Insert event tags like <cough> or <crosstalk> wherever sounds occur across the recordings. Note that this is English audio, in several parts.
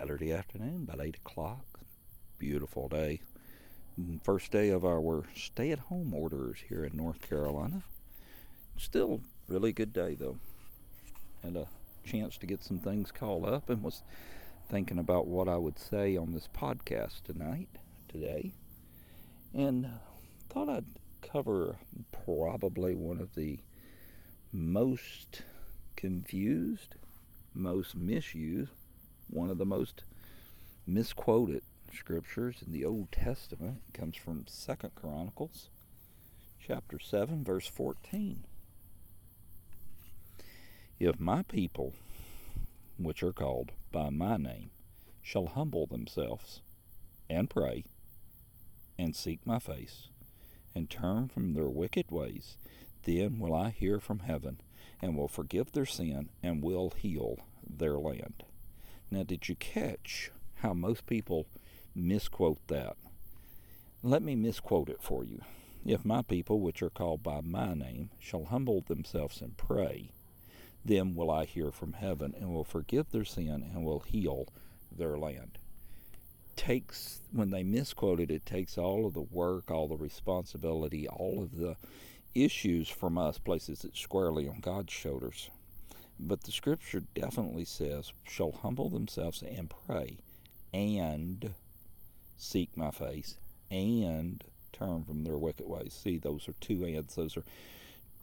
Saturday afternoon, about 8 o'clock. Beautiful day. Mm, first day of our stay at home orders here in North Carolina. Still really good day though. Had a chance to get some things called up and was thinking about what I would say on this podcast tonight, today. And uh, thought I'd cover probably one of the most confused, most misused, one of the most misquoted scriptures in the Old Testament. It comes from Second Chronicles chapter 7 verse 14. If my people which are called by my name shall humble themselves and pray and seek my face and turn from their wicked ways, then will I hear from heaven and will forgive their sin and will heal their land. Now, did you catch how most people misquote that? Let me misquote it for you. If my people, which are called by my name, shall humble themselves and pray, then will I hear from heaven and will forgive their sin and will heal their land. Takes when they misquote it, it takes all of the work, all the responsibility, all of the issues from us, places it squarely on God's shoulders. But the scripture definitely says, shall humble themselves and pray and seek my face and turn from their wicked ways. See, those are two ands. Those are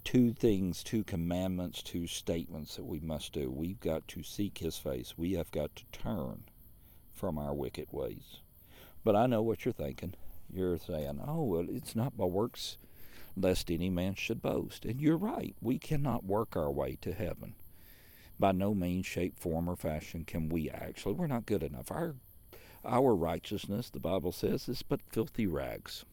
two things, two commandments, two statements that we must do. We've got to seek his face. We have got to turn from our wicked ways. But I know what you're thinking. You're saying, oh, well, it's not by works lest any man should boast. And you're right. We cannot work our way to heaven. By no means, shape, form, or fashion can we actually. We're not good enough. Our our righteousness, the Bible says, is but filthy rags.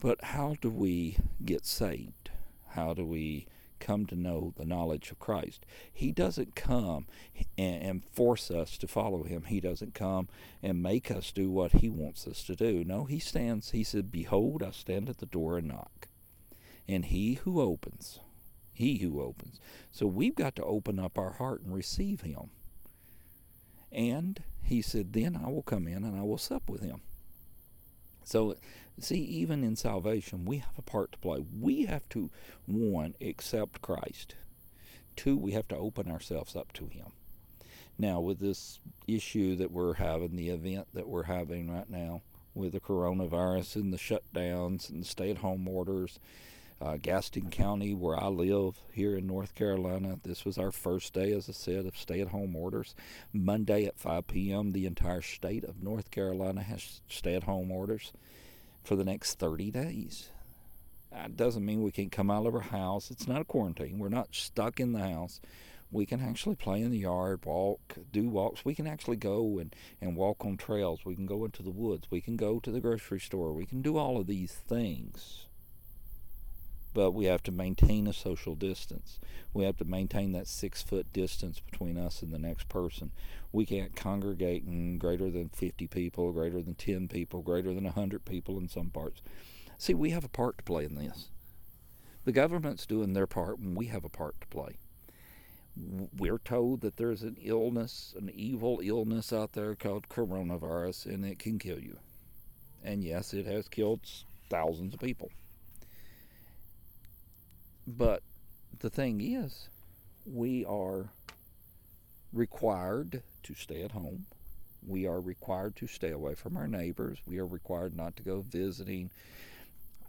But how do we get saved? How do we come to know the knowledge of Christ. He doesn't come and, and, force us to follow him. He doesn't come and make us do what he wants us to do. No, he stands, he said, Behold, I stand at the door and knock. And he who opens, he who opens. So we've got to open up our heart and receive him. And he said, Then I will come in and I will sup with him. So, see, even in salvation, we have a part to play. We have to, one, accept Christ. Two, we have to open ourselves up to Him. Now, with this issue that we're having, the event that we're having right now with the coronavirus and the shutdowns and the stay at home orders, uh, Gaston County, where I live here in North Carolina. This was our first day, as I said, of stay at home orders. Monday at 5 p.m., the entire state of North Carolina has stay at home orders for the next 30 days. That doesn't mean we can't come out of our house. It's not a quarantine. We're not stuck in the house. We can actually play in the yard, walk, do walks. We can actually go and, and walk on trails. We can go into the woods. We can go to the grocery store. We can do all of these things but we have to maintain a social distance. We have to maintain that six foot distance between us and the next person. We can't congregate in greater than 50 people, greater than 10 people, greater than 100 people in some parts. See, we have a part to play in this. The government's doing their part, and we have a part to play. We're told that there's an illness, an evil illness out there called coronavirus, and it can kill you. And yes, it has killed thousands of people. But the thing is, we are required to stay at home. We are required to stay away from our neighbors. We are required not to go visiting.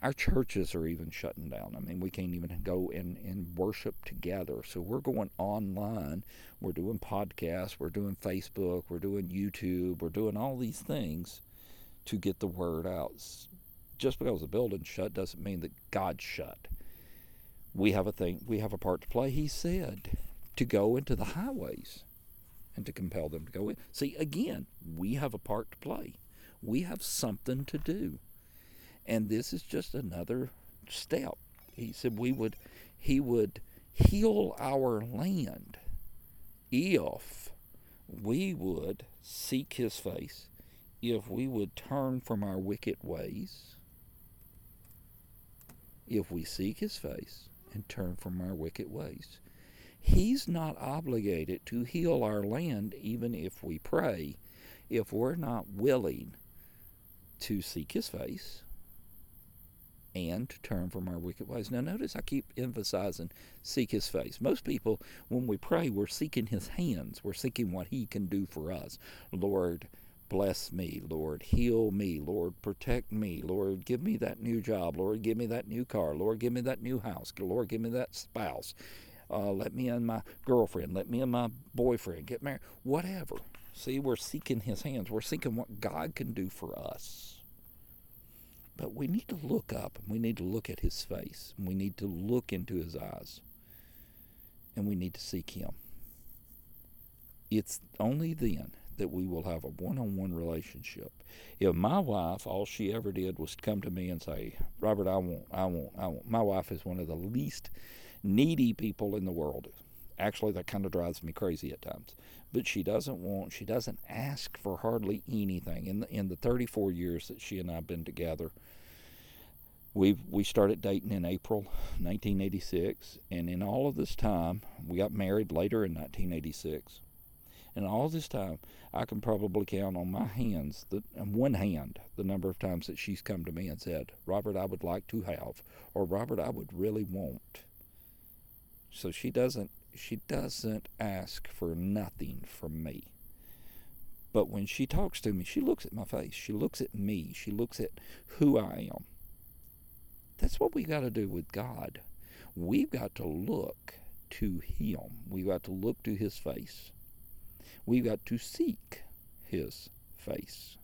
Our churches are even shutting down. I mean, we can't even go and, and worship together. So we're going online. We're doing podcasts. We're doing Facebook. We're doing YouTube. We're doing all these things to get the word out. Just because the building's shut doesn't mean that God's shut we have a thing we have a part to play he said to go into the highways and to compel them to go in. See again we have a part to play. We have something to do. And this is just another step. He said we would he would heal our land if we would seek his face if we would turn from our wicked ways if we seek his face and turn from our wicked ways. He's not obligated to heal our land even if we pray, if we're not willing to seek His face and to turn from our wicked ways. Now, notice I keep emphasizing seek His face. Most people, when we pray, we're seeking His hands, we're seeking what He can do for us. Lord, bless me. Lord, heal me. Lord, protect me. Lord, give me that new job. Lord, give me that new car. Lord, give me that new house. Lord, give me that spouse. Uh, let me and my girlfriend. Let me and my boyfriend get married. Whatever. See, we're seeking His hands. We're seeking what God can do for us. But we need to look up and we need to look at his face and we need to look into his eyes and we need to seek him. It's only then that we will have a one on one relationship. If my wife, all she ever did was come to me and say, Robert, I want, I want, I want. My wife is one of the least needy people in the world. Actually, that kind of drives me crazy at times. But she doesn't want, she doesn't ask for hardly anything. In the, in the 34 years that she and I have been together, we we started dating in April 1986, and in all of this time, we got married later in 1986. And all this time, I can probably count on my hands, the, on one hand, the number of times that she's come to me and said, Robert, I would like to have, or Robert, I would really want. So she doesn't she doesn't ask for nothing from me. But when she talks to me, she looks at my face. She looks at me. She looks at who I am. That's what we got to do with God. We've got to look to Him. We've got to look to His face. We've got to seek His face.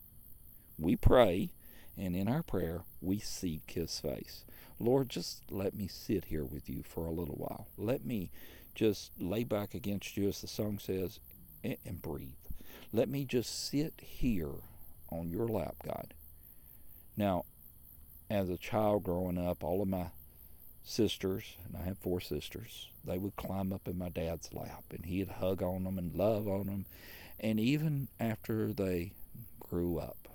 We pray, and in our prayer, we seek His face. Lord, just let me sit here with you for a little while. Let me just lay back against you, as the song says, and, and breathe. Let me just sit here on your lap, God. Now, as a child growing up, all of my sisters, and I have four sisters, they would climb up in my dad's lap and he'd hug on them and love on them. And even after they grew up,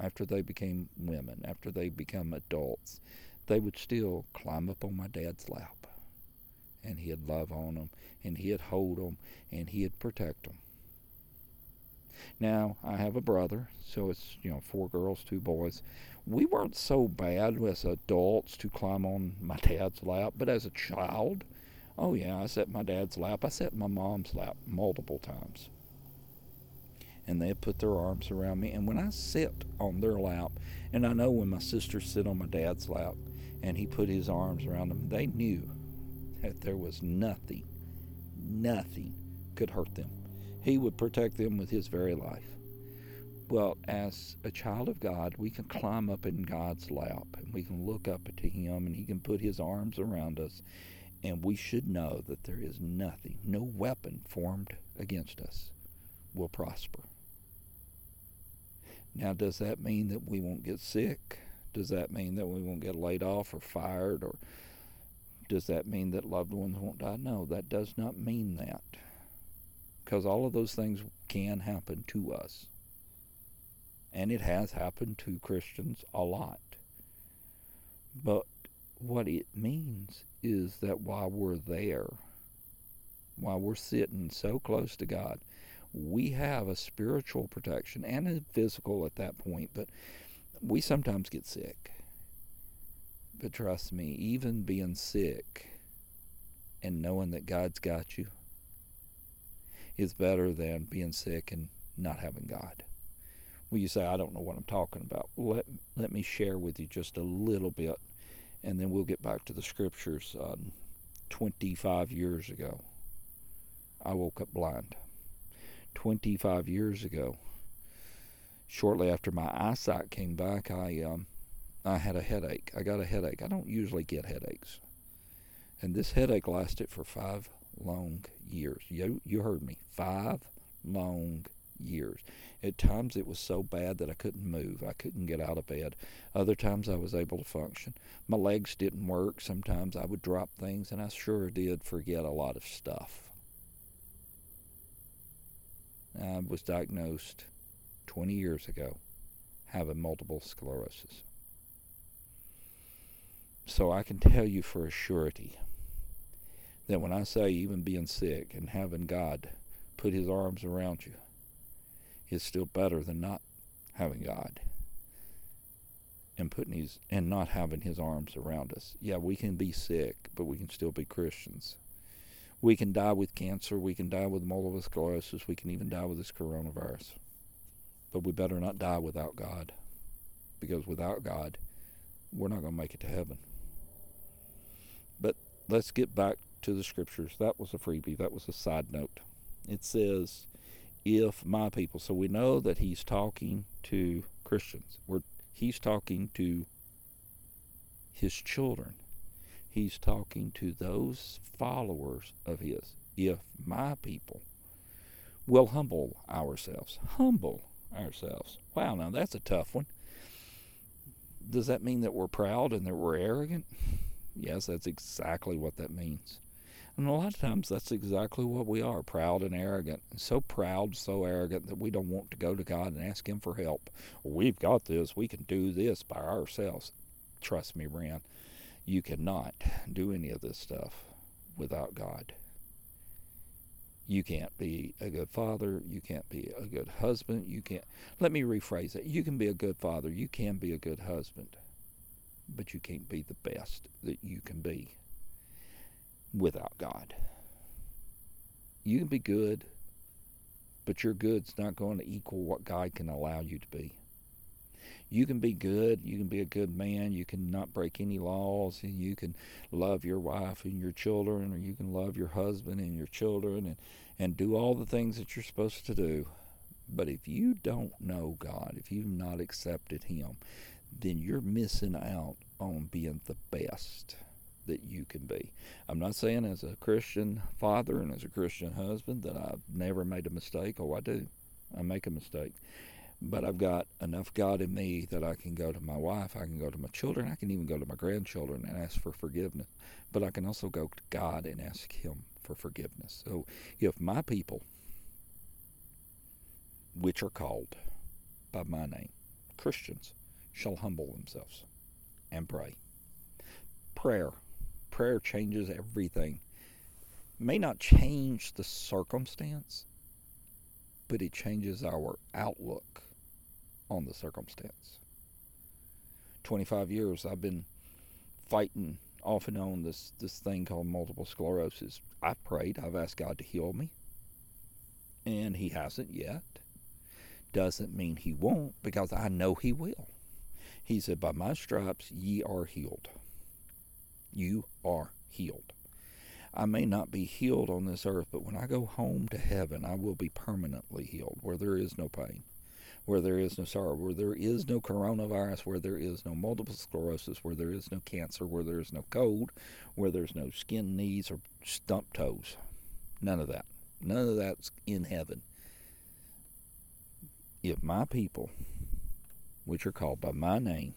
after they became women, after they become adults, they would still climb up on my dad's lap and he'd love on them and he'd hold them and he'd protect them. Now, I have a brother, so it's, you know, four girls, two boys. We weren't so bad as adults to climb on my dad's lap, but as a child, oh yeah, I sat my dad's lap. I sat my mom's lap multiple times. And they put their arms around me. And when I sit on their lap, and I know when my sisters sit on my dad's lap and he put his arms around them, they knew that there was nothing, nothing could hurt them. He would protect them with his very life. Well, as a child of God, we can climb up in God's lap and we can look up to Him and He can put His arms around us. And we should know that there is nothing, no weapon formed against us will prosper. Now, does that mean that we won't get sick? Does that mean that we won't get laid off or fired? Or does that mean that loved ones won't die? No, that does not mean that. Because all of those things can happen to us. And it has happened to Christians a lot. But what it means is that while we're there, while we're sitting so close to God, we have a spiritual protection and a physical at that point, but we sometimes get sick. But trust me, even being sick and knowing that God's got you is better than being sick and not having God. Well, you say, I don't know what I'm talking about. Let, let me share with you just a little bit, and then we'll get back to the scriptures. Um, 25 years ago, I woke up blind. 25 years ago, shortly after my eyesight came back, I um, I had a headache. I got a headache. I don't usually get headaches, and this headache lasted for five long years. You you heard me. Five long years. At times it was so bad that I couldn't move. I couldn't get out of bed. Other times I was able to function. My legs didn't work. Sometimes I would drop things, and I sure did forget a lot of stuff. I was diagnosed 20 years ago having multiple sclerosis. So I can tell you for a surety that when I say even being sick and having God put his arms around you is still better than not having God and putting his and not having his arms around us. Yeah, we can be sick, but we can still be Christians. We can die with cancer, we can die with multiple sclerosis, we can even die with this coronavirus. But we better not die without God. Because without God, we're not going to make it to heaven. But let's get back to the scriptures. That was a freebie, that was a side note. It says, if my people. So we know that he's talking to Christians. We're, he's talking to his children. He's talking to those followers of his. If my people will humble ourselves, humble ourselves. Wow, now that's a tough one. Does that mean that we're proud and that we're arrogant? <laughs> Yes, that's exactly what that means. And a lot of times that's exactly what we are proud and arrogant. So proud, so arrogant that we don't want to go to God and ask Him for help. We've got this. We can do this by ourselves. Trust me, Rand, you cannot do any of this stuff without God. You can't be a good father. You can't be a good husband. You can't. Let me rephrase it. You can be a good father. You can be a good husband. But you can't be the best that you can be without God. You can be good, but your good's not going to equal what God can allow you to be. You can be good, you can be a good man, you can not break any laws, and you can love your wife and your children, or you can love your husband and your children and, and do all the things that you're supposed to do. But if you don't know God, if you've not accepted Him, then you're missing out on being the best that you can be. I'm not saying as a Christian father and as a Christian husband that I've never made a mistake. Oh, I do. I make a mistake. But I've got enough God in me that I can go to my wife, I can go to my children, I can even go to my grandchildren and ask for forgiveness. But I can also go to God and ask Him for forgiveness. So if my people, which are called by my name, Christians, shall humble themselves and pray. Prayer prayer changes everything. It may not change the circumstance, but it changes our outlook on the circumstance. 25 years I've been fighting off and on this, this thing called multiple sclerosis. I've prayed, I've asked God to heal me, and He hasn't yet. Doesn't mean He won't, because I know He will. He said, By my stripes ye are healed you are healed. I may not be healed on this earth, but when I go home to heaven, I will be permanently healed, where there is no pain, where there is no sorrow, where there is no coronavirus, where there is no multiple sclerosis, where there is no cancer, where there is no cold, where there's no skin knees or stump toes. None of that. None of that's in heaven. If my people, which are called by my name,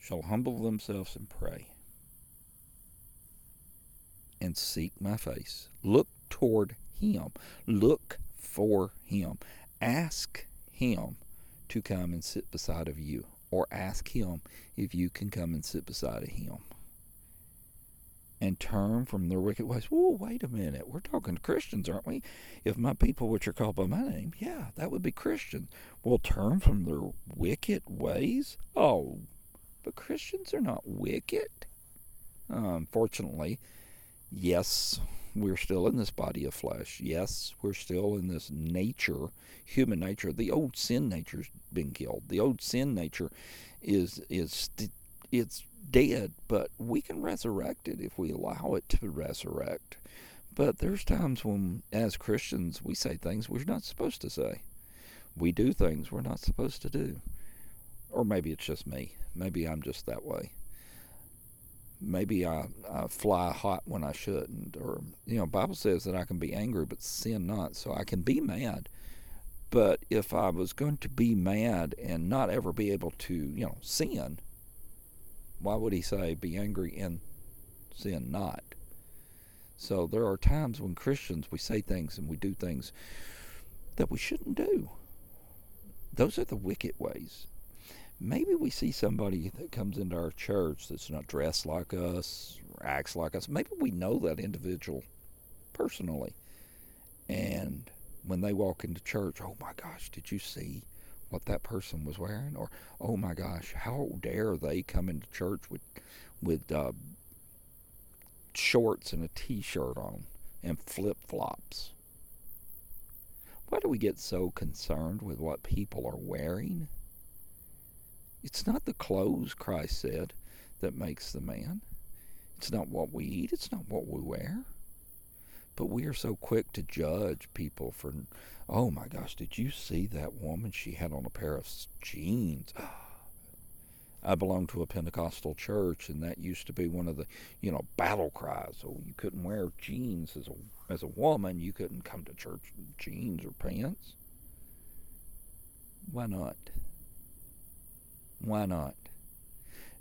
shall humble themselves and pray and seek my face. Look toward Him. Look for Him. Ask Him to come and sit beside of you, or ask Him if you can come and sit beside of Him. And turn from their wicked ways. Whoa, wait a minute. We're talking to Christians, aren't we? If my people, which are called by my name, yeah, that would be Christians, will turn from their wicked ways. Oh, but Christians are not wicked. unfortunately, yes, we're still in this body of flesh. Yes, we're still in this nature, human nature. The old sin nature's been killed. The old sin nature is is it's dead, but we can resurrect it if we allow it to resurrect. But there's times when, as Christians, we say things we're not supposed to say. We do things we're not supposed to do. Or maybe it's just me. Maybe I'm just that way maybe I, I fly hot when I shouldn't, or you know, Bible says that I can be angry but sin not, so I can be mad. But if I was going to be mad and not ever be able to, you know, sin, why would he say be angry and sin not? So there are times when Christians we say things and we do things that we shouldn't do. Those are the wicked ways. Maybe we see somebody that comes into our church that's not dressed like us, or acts like us. Maybe we know that individual personally. And when they walk into church, oh my gosh, did you see what that person was wearing? Or oh my gosh, how dare they come into church with with uh, shorts and a t-shirt on and flip-flops? Why do we get so concerned with what people are wearing? It's not the clothes, Christ said, that makes the man. It's not what we eat. It's not what we wear. But we are so quick to judge people for, oh my gosh, did you see that woman? She had on a pair of jeans. <gasps> I belong to a Pentecostal church, and that used to be one of the, you know, battle cries. So you couldn't wear jeans as a as a woman. You couldn't come to church in jeans or pants. Why not? Why not?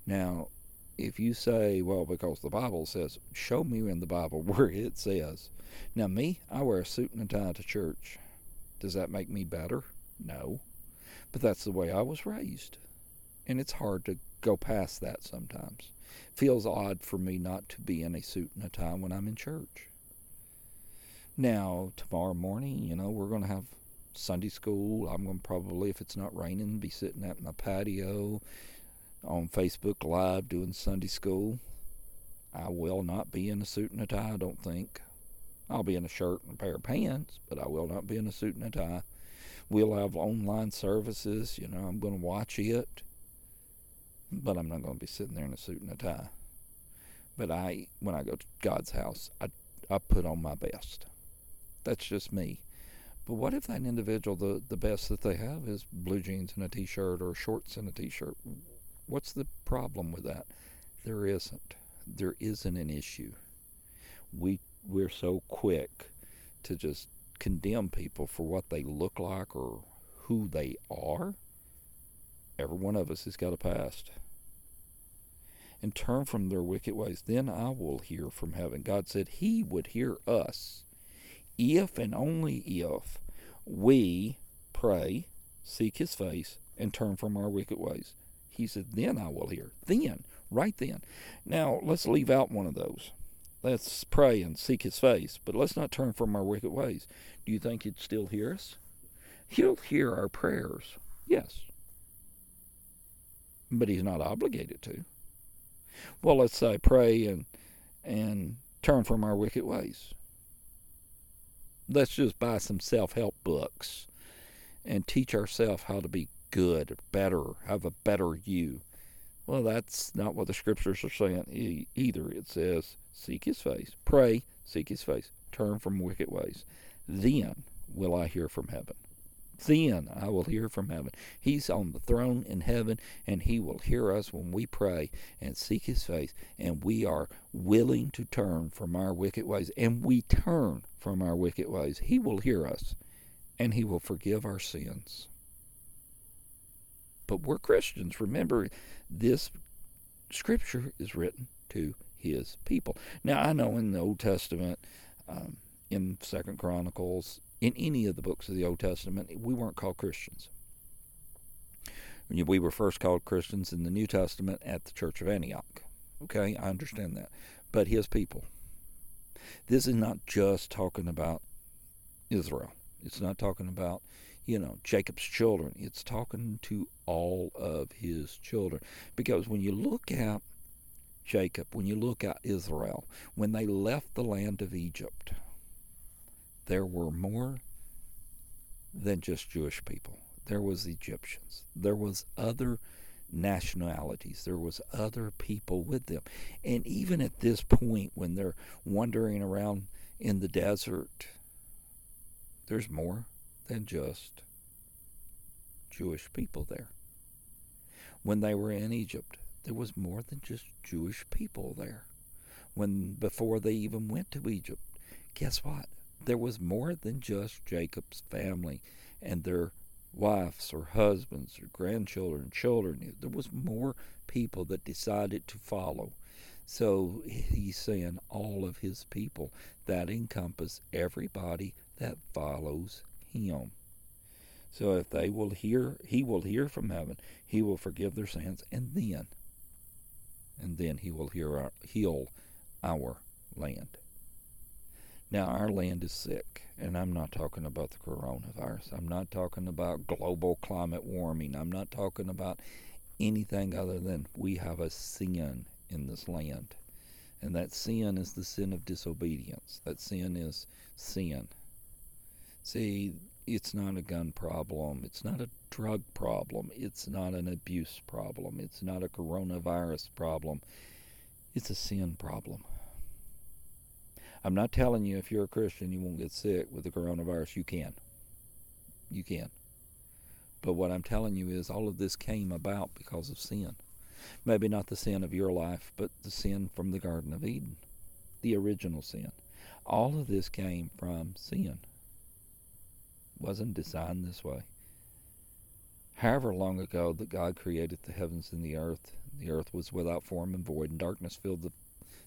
Now, if you say, well, because the Bible says, show me in the Bible <laughs> where it says. Now, me, I wear a suit and a tie to church. Does that make me better? No. But that's the way I was raised. And it's hard to go past that sometimes. Feels odd for me not to be in a suit and a tie when I'm in church. Now, tomorrow morning, you know, we're going to have Sunday school. I'm going to probably, if it's not raining, be sitting at my patio on Facebook Live doing Sunday school. I will not be in a suit and a tie, I don't think. I'll be in a shirt and a pair of pants, but I will not be in a suit and a tie. We'll have online services, you know, I'm going to watch it, but I'm not going to be sitting there in a suit and a tie. But I, when I go to God's house, I, I put on my best. That's just me. But what if that individual, the, the best that they have is blue jeans and a t shirt or shorts and a t shirt? What's the problem with that? There isn't. There isn't an issue. We we're so quick to just condemn people for what they look like or who they are. Every one of us has got a past. And turn from their wicked ways. Then I will hear from heaven. God said He would hear us if and only if we pray, seek His face, and turn from our wicked ways. He said, Then I will hear. Then, right then. Now, let's leave out one of those. Let's pray and seek His face, but let's not turn from our wicked ways. Do you think He'd still hear us? He'll hear our prayers, yes. But He's not obligated to. Well, let's say pray and and turn from our wicked ways. Let's just buy some self-help books and teach ourselves how to be good, better, have a better you. Well, that's not what the scriptures are saying either. It says seek his face, pray, seek his face, turn from wicked ways. Then will I hear from heaven. Then I will hear from heaven. He's on the throne in heaven, and He will hear us when we pray and seek His face, and we are willing to turn from our wicked ways. And we turn from our wicked ways. He will hear us, and He will forgive our sins. But we're Christians. Remember, this scripture is written to his people. Now I know in the Old Testament, um, in Second Chronicles, in any of the books of the Old Testament, we weren't called Christians. We were first called Christians in the New Testament at the Church of Antioch. Okay, I understand that. But his people. This is not just talking about Israel. It's not talking about, you know, Jacob's children. It's talking to all of his children. Because when you look at Jacob, when you look at Israel, when they left the land of Egypt, there were more than just Jewish people. There was Egyptians. There was other nationalities. There was other people with them. And even at this point when they're wandering around in the desert, there's more than just Jewish people there. When they were in Egypt, there was more than just Jewish people there. When before they even went to Egypt, guess what? There was more than just Jacob's family and their wives or husbands or grandchildren, children. There was more people that decided to follow. So he's saying all of his people that encompass everybody that follows him. So if they will hear, he will hear from heaven. He will forgive their sins, and then, and then he will hear our, heal our land. Now our land is sick, and I'm not talking about the coronavirus. I'm not talking about global climate warming. I'm not talking about anything other than we have a sin in this land. And that sin is the sin of disobedience. That sin is sin. See, it's not a gun problem. It's not a drug problem. It's not an abuse problem. It's not a coronavirus problem. It's a sin problem. I'm not telling you if you're a Christian you won't get sick with the coronavirus. You can. You can. But what I'm telling you is all of this came about because of sin. Maybe not the sin of your life, but the sin from the Garden of Eden, the original sin. All of this came from sin. Wasn't designed this way. However long ago that God created the heavens and the earth, the earth was without form and void, and darkness filled the,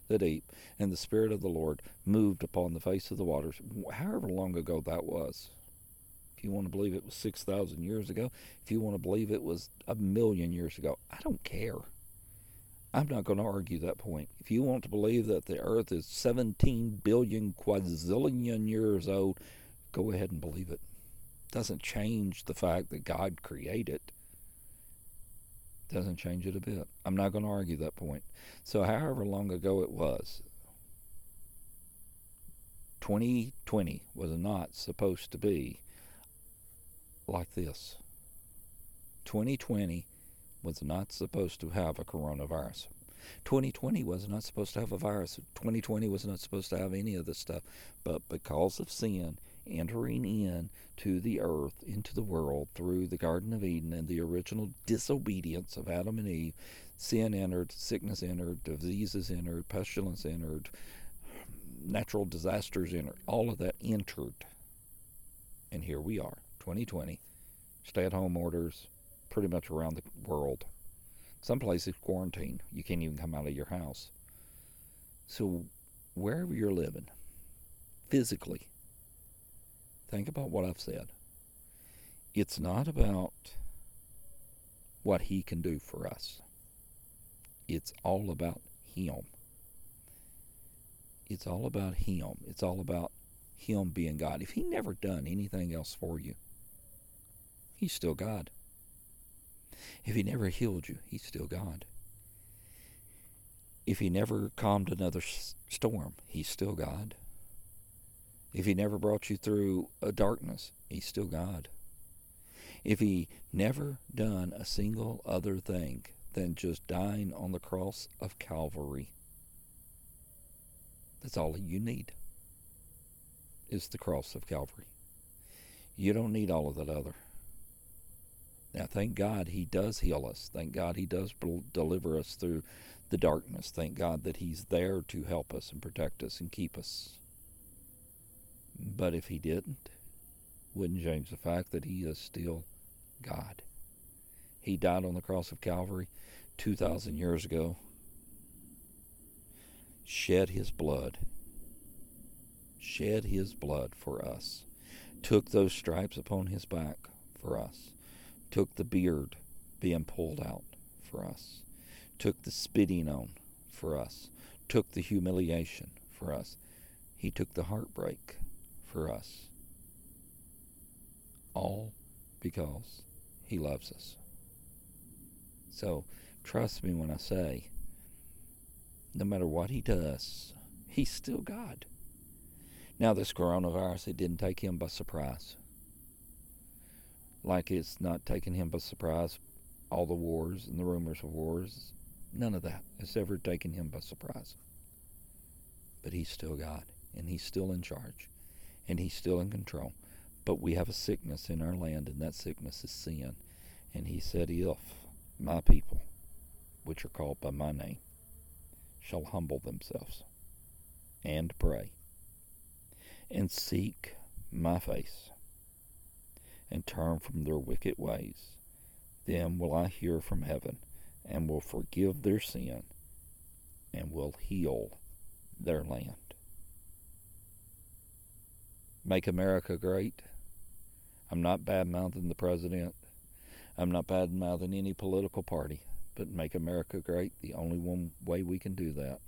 the deep, and the Spirit of the Lord moved upon the face of the waters. However long ago that was, if you want to believe it was 6,000 years ago, if you want to believe it was a million years ago, I don't care. I'm not going to argue that point. If you want to believe that the earth is 17 billion quadrillion years old, go ahead and believe it. Doesn't change the fact that God created. Doesn't change it a bit. I'm not going to argue that point. So, however long ago it was, 2020 was not supposed to be like this 2020 was not supposed to have a coronavirus. 2020 was not supposed to have a virus. 2020 was not supposed to have any of this stuff. But because of sin entering in to the earth, into the world through the Garden of Eden and the original disobedience of Adam and Eve, sin entered, sickness entered, diseases entered, pestilence entered, natural disasters entered. All of that entered. And here we are. 2020, stay at home orders pretty much around the world. Some places quarantine. You can't even come out of your house. So, wherever you're living, physically, think about what I've said. It's not about what He can do for us, it's all about Him. It's all about Him. It's all about Him being God. If He never done anything else for you, He's still God. If He never healed you, He's still God. If He never calmed another storm, He's still God. If He never brought you through a darkness, He's still God. If He never done a single other thing than just dying on the cross of Calvary, that's all you need is the cross of Calvary. You don't need all of that other. Now, thank God He does heal us. Thank God He does deliver us through the darkness. Thank God that He's there to help us and protect us and keep us. But if He didn't, wouldn't change the fact that He is still God. He died on the cross of Calvary 2,000 years ago, shed His blood, shed His blood for us, took those stripes upon His back for us took the beard being pulled out for us, took the spitting on for us, took the humiliation for us. He took the heartbreak for us. All because He loves us. So trust me when I say, no matter what He does, He's still God. Now, this coronavirus, it didn't take Him by surprise like it's not taking him by surprise. All the wars and the rumors of wars, none of that has ever taken him by surprise. But he's still God, and he's still in charge, and he's still in control. But we have a sickness in our land, and that sickness is sin. And he said, If my people, which are called by my name, shall humble themselves and pray and seek my face and turn from their wicked ways. Then will I hear from heaven, and will forgive their sin, and will heal their land. Make America great. I'm not bad mouthing the president. I'm not bad mouthing any political party. But make America great, the only one way we can do that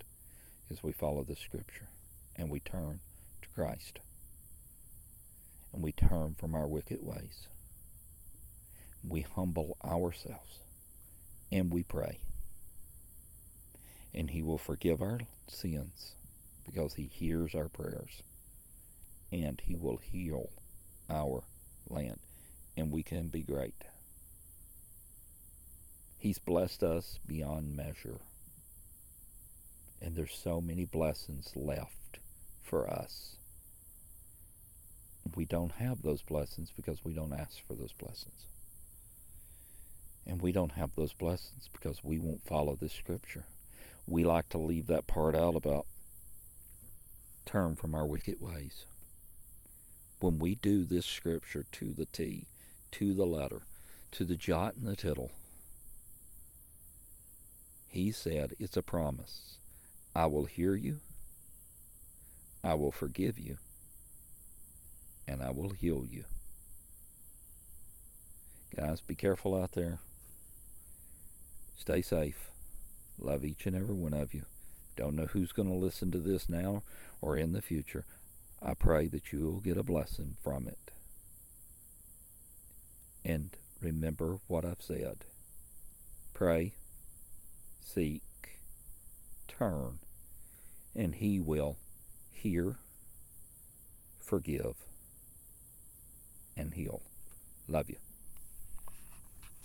is we follow the scripture and we turn to Christ. And we turn from our wicked ways. We humble ourselves and we pray. And He will forgive our sins because He hears our prayers. And He will heal our land. And we can be great. He's blessed us beyond measure. And there's so many blessings left for us. We don't have those blessings because we don't ask for those blessings. And we don't have those blessings because we won't follow this scripture. We like to leave that part out about turn from our wicked ways. When we do this scripture to the T, to the letter, to the jot and the tittle, he said, It's a promise. I will hear you, I will forgive you, and I will heal you. Guys, be careful out there. Stay safe. Love each and every one of you. Don't know who's going to listen to this now or in the future. I pray that you will get a blessing from it. And remember what I've said. Pray, seek, turn, and He will hear, forgive, and heal. Love you.